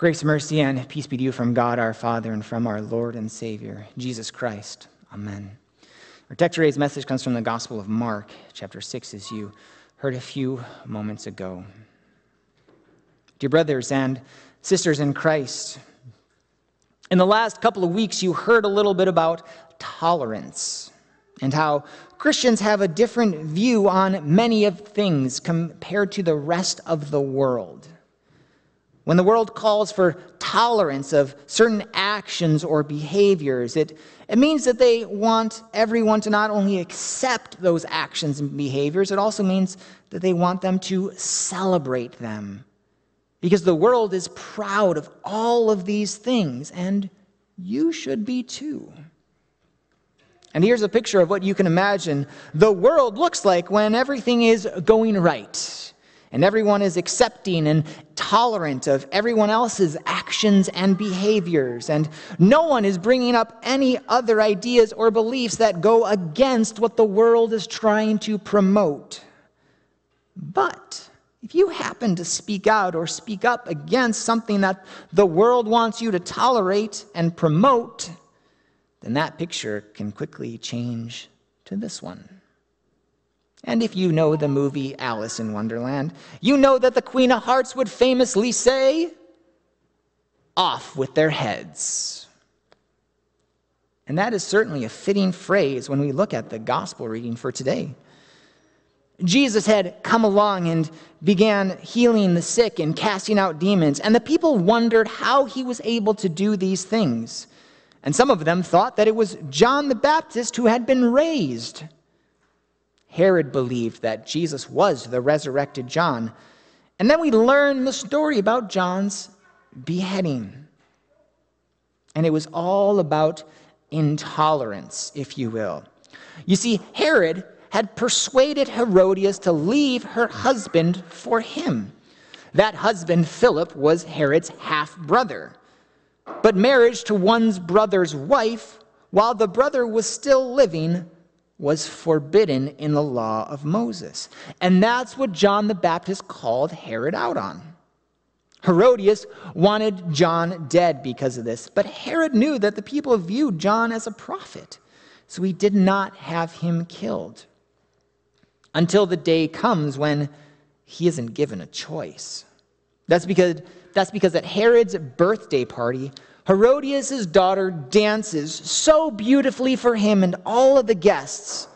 Grace, mercy, and peace be to you from God our Father and from our Lord and Savior, Jesus Christ. Amen. Our text today's message comes from the Gospel of Mark, chapter 6, as you heard a few moments ago. Dear brothers and sisters in Christ, in the last couple of weeks, you heard a little bit about tolerance and how Christians have a different view on many of things compared to the rest of the world. When the world calls for tolerance of certain actions or behaviors, it, it means that they want everyone to not only accept those actions and behaviors, it also means that they want them to celebrate them. Because the world is proud of all of these things, and you should be too. And here's a picture of what you can imagine the world looks like when everything is going right and everyone is accepting and tolerant of everyone else's actions and behaviors, and no one is bringing up any other ideas or beliefs that go against what the world is trying to promote. But if you happen to speak out or speak up against something that the world wants you to tolerate and promote, then that picture can quickly change to this one. And if you know the movie Alice in Wonderland, you know that the Queen of Hearts would famously say, Off with their heads. And that is certainly a fitting phrase when we look at the gospel reading for today. Jesus had come along and began healing the sick and casting out demons, and the people wondered how he was able to do these things. And some of them thought that it was John the Baptist who had been raised. Herod believed that Jesus was the resurrected John. And then we learn the story about John's beheading. And it was all about intolerance, if you will. You see, Herod had persuaded Herodias to leave her husband for him. That husband, Philip, was Herod's half brother. But marriage to one's brother's wife, while the brother was still living, was forbidden in the law of Moses. And that's what John the Baptist called Herod out on. Herodias wanted John dead because of this, but Herod knew that the people viewed John as a prophet, so he did not have him killed. Until the day comes when he isn't given a choice. That's because, that's because at Herod's birthday party, Herodias' daughter dances so beautifully for him and all of the guests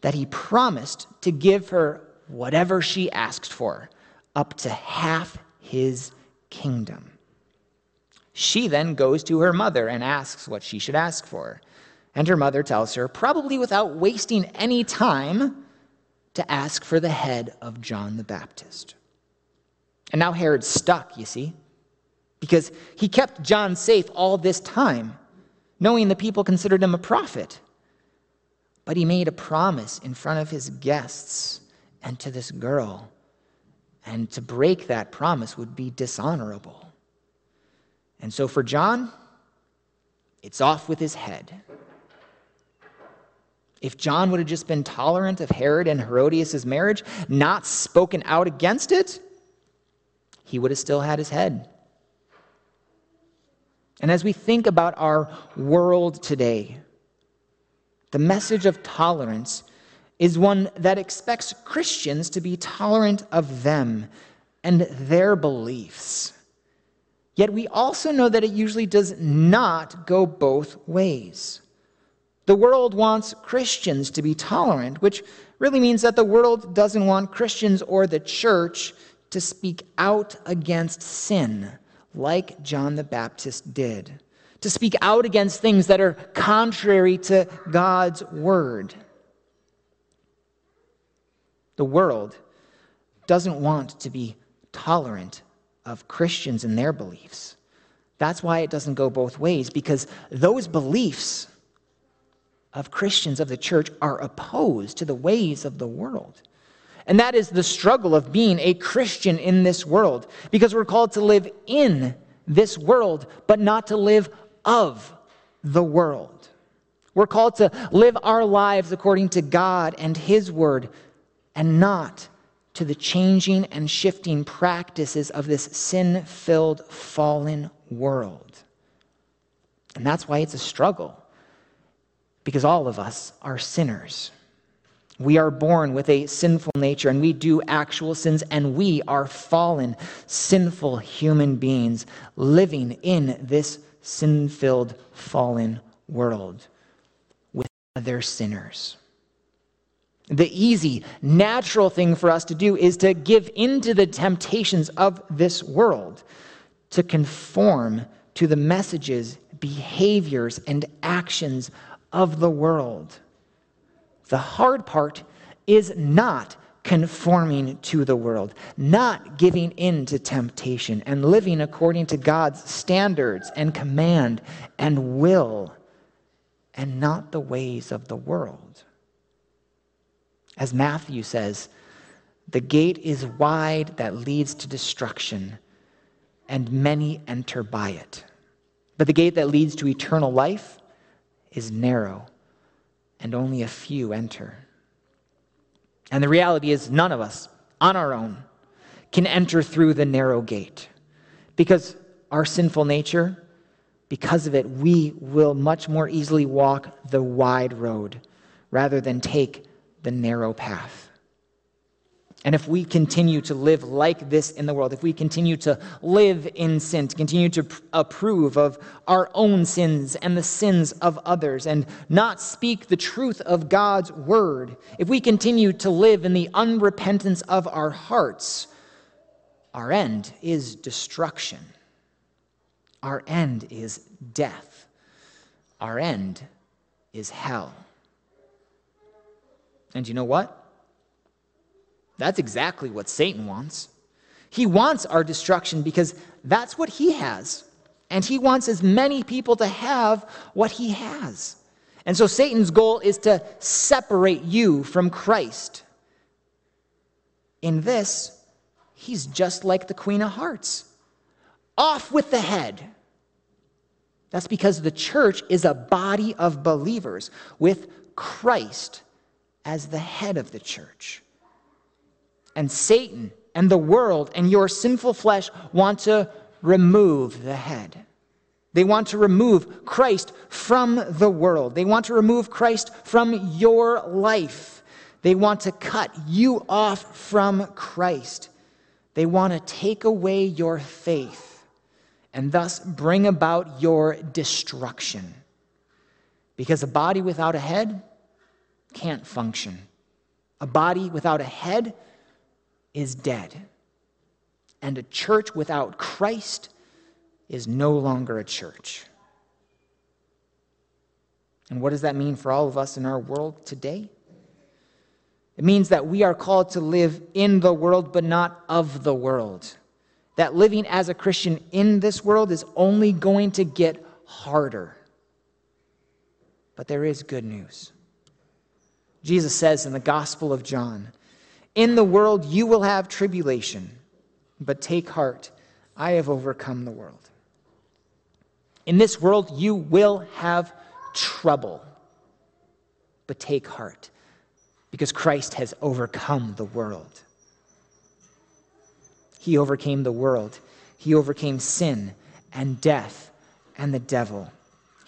that he promised to give her whatever she asked for, up to half his kingdom. She then goes to her mother and asks what she should ask for. And her mother tells her, probably without wasting any time, to ask for the head of John the Baptist. And now Herod's stuck, you see because he kept John safe all this time, knowing the people considered him a prophet. But he made a promise in front of his guests and to this girl. And to break that promise would be dishonorable. And so for John, it's off with his head. If John would have just been tolerant of Herod and Herodias' marriage, not spoken out against it, he would have still had his head. And as we think about our world today, the message of tolerance is one that expects Christians to be tolerant of them and their beliefs. Yet we also know that it usually does not go both ways. The world wants Christians to be tolerant, which really means that the world doesn't want Christians or the church to speak out against sin like John the Baptist did, to speak out against things that are contrary to God's word. The world doesn't want to be tolerant of Christians and their beliefs. That's why it doesn't go both ways, because those beliefs of Christians of the church are opposed to the ways of the world. And that is the struggle of being a Christian in this world, because we're called to live in this world, but not to live of the world. We're called to live our lives according to God and His word, and not to the changing and shifting practices of this sin filled, fallen world. And that's why it's a struggle, because all of us are sinners. We are born with a sinful nature and we do actual sins, and we are fallen, sinful human beings living in this sin filled, fallen world with other sinners. The easy, natural thing for us to do is to give into the temptations of this world, to conform to the messages, behaviors, and actions of the world. The hard part is not conforming to the world, not giving in to temptation, and living according to God's standards and command and will, and not the ways of the world. As Matthew says, the gate is wide that leads to destruction, and many enter by it. But the gate that leads to eternal life is narrow, and only a few enter. And the reality is, none of us on our own can enter through the narrow gate because our sinful nature, because of it, we will much more easily walk the wide road rather than take the narrow path. And if we continue to live like this in the world, if we continue to live in sin, to continue to approve of our own sins and the sins of others, and not speak the truth of God's word, if we continue to live in the unrepentance of our hearts, our end is destruction. Our end is death. Our end is hell. And you know what? That's exactly what Satan wants. He wants our destruction because that's what he has. And he wants as many people to have what he has. And so Satan's goal is to separate you from Christ. In this, he's just like the Queen of Hearts off with the head. That's because the church is a body of believers with Christ as the head of the church. And Satan and the world and your sinful flesh want to remove the head. They want to remove Christ from the world. They want to remove Christ from your life. They want to cut you off from Christ. They want to take away your faith and thus bring about your destruction. Because a body without a head can't function. A body without a head is dead. And a church without Christ is no longer a church. And what does that mean for all of us in our world today? It means that we are called to live in the world, but not of the world. That living as a Christian in this world is only going to get harder. But there is good news. Jesus says in the Gospel of John, In the world you will have tribulation, but take heart, I have overcome the world. In this world you will have trouble, but take heart, because Christ has overcome the world. He overcame the world, He overcame sin and death and the devil.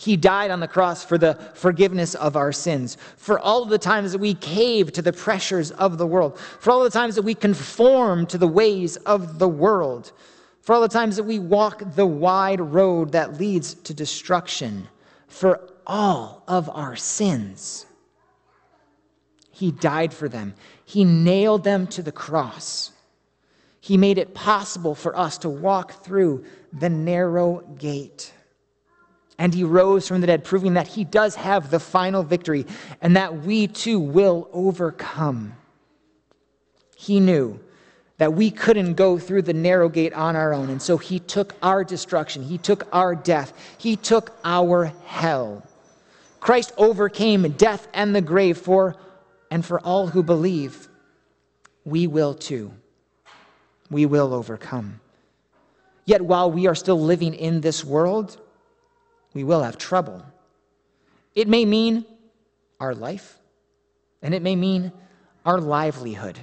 He died on the cross for the forgiveness of our sins, for all the times that we cave to the pressures of the world, for all the times that we conform to the ways of the world, for all the times that we walk the wide road that leads to destruction, for all of our sins. He died for them, He nailed them to the cross. He made it possible for us to walk through the narrow gate. And he rose from the dead, proving that he does have the final victory and that we too will overcome. He knew that we couldn't go through the narrow gate on our own, and so he took our destruction, he took our death, he took our hell. Christ overcame death and the grave for and for all who believe. We will too. We will overcome. Yet while we are still living in this world, we will have trouble. It may mean our life, and it may mean our livelihood.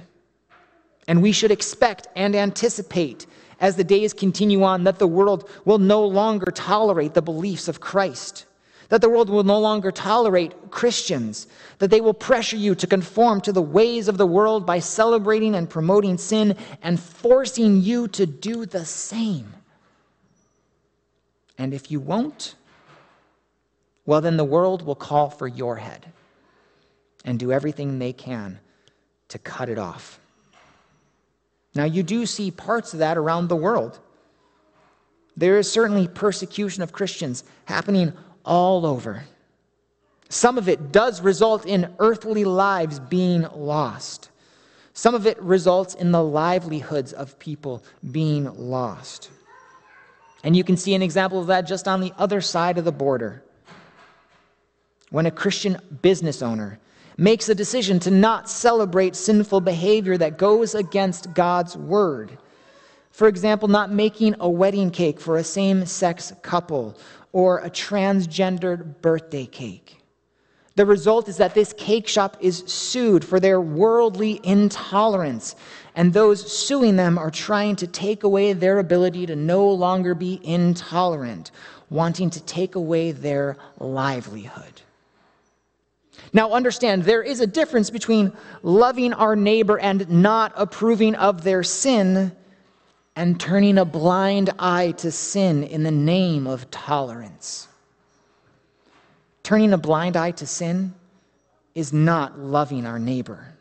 And we should expect and anticipate as the days continue on that the world will no longer tolerate the beliefs of Christ, that the world will no longer tolerate Christians, that they will pressure you to conform to the ways of the world by celebrating and promoting sin and forcing you to do the same. And if you won't, well, then the world will call for your head and do everything they can to cut it off. Now, you do see parts of that around the world. There is certainly persecution of Christians happening all over. Some of it does result in earthly lives being lost. Some of it results in the livelihoods of people being lost. And you can see an example of that just on the other side of the border. When a Christian business owner makes a decision to not celebrate sinful behavior that goes against God's word. For example, not making a wedding cake for a same sex couple or a transgendered birthday cake. The result is that this cake shop is sued for their worldly intolerance, and those suing them are trying to take away their ability to no longer be intolerant, wanting to take away their livelihood. Now, understand, there is a difference between loving our neighbor and not approving of their sin and turning a blind eye to sin in the name of tolerance. Turning a blind eye to sin is not loving our neighbor.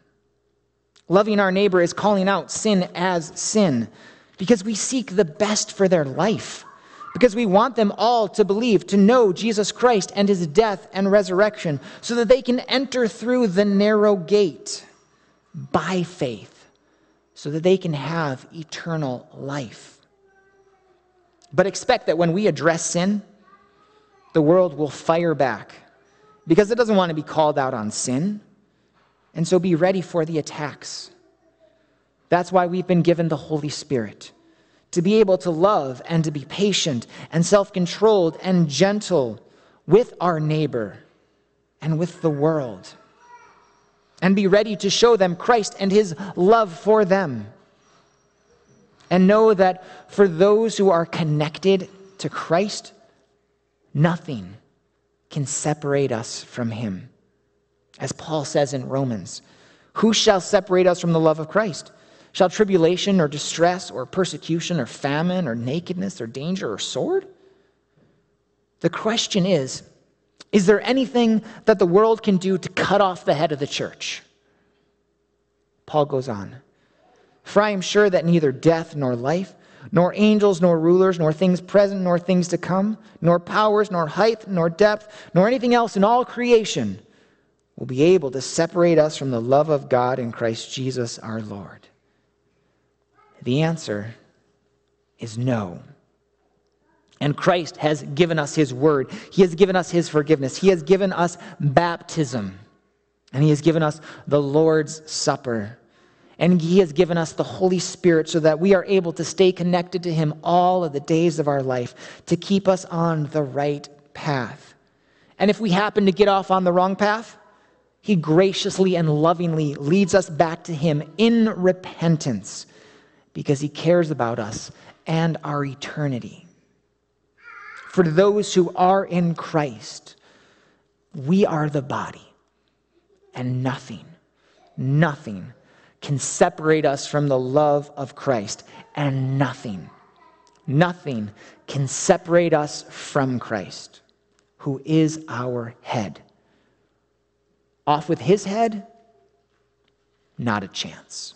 Loving our neighbor is calling out sin as sin because we seek the best for their life because we want them all to believe, to know Jesus Christ and his death and resurrection, so that they can enter through the narrow gate by faith, so that they can have eternal life. But expect that when we address sin, the world will fire back because it doesn't want to be called out on sin. And so be ready for the attacks. That's why we've been given the Holy Spirit to be able to love and to be patient and self controlled and gentle with our neighbor and with the world. And be ready to show them Christ and his love for them. And know that for those who are connected to Christ, nothing can separate us from him. As Paul says in Romans, who shall separate us from the love of Christ? Shall tribulation or distress or persecution or famine or nakedness or danger or sword? The question is Is there anything that the world can do to cut off the head of the church? Paul goes on For I am sure that neither death nor life, nor angels, nor rulers, nor things present, nor things to come, nor powers, nor height, nor depth, nor anything else in all creation will be able to separate us from the love of God in Christ Jesus our Lord. The answer is no. And Christ has given us his word. He has given us his forgiveness. He has given us baptism. And he has given us the Lord's Supper. And he has given us the Holy Spirit so that we are able to stay connected to him all of the days of our life, to keep us on the right path. And if we happen to get off on the wrong path, he graciously and lovingly leads us back to him in repentance because he cares about us and our eternity. For those who are in Christ, we are the body, and nothing, nothing can separate us from the love of Christ, and nothing, nothing can separate us from Christ, who is our head. Off with his head, not a chance.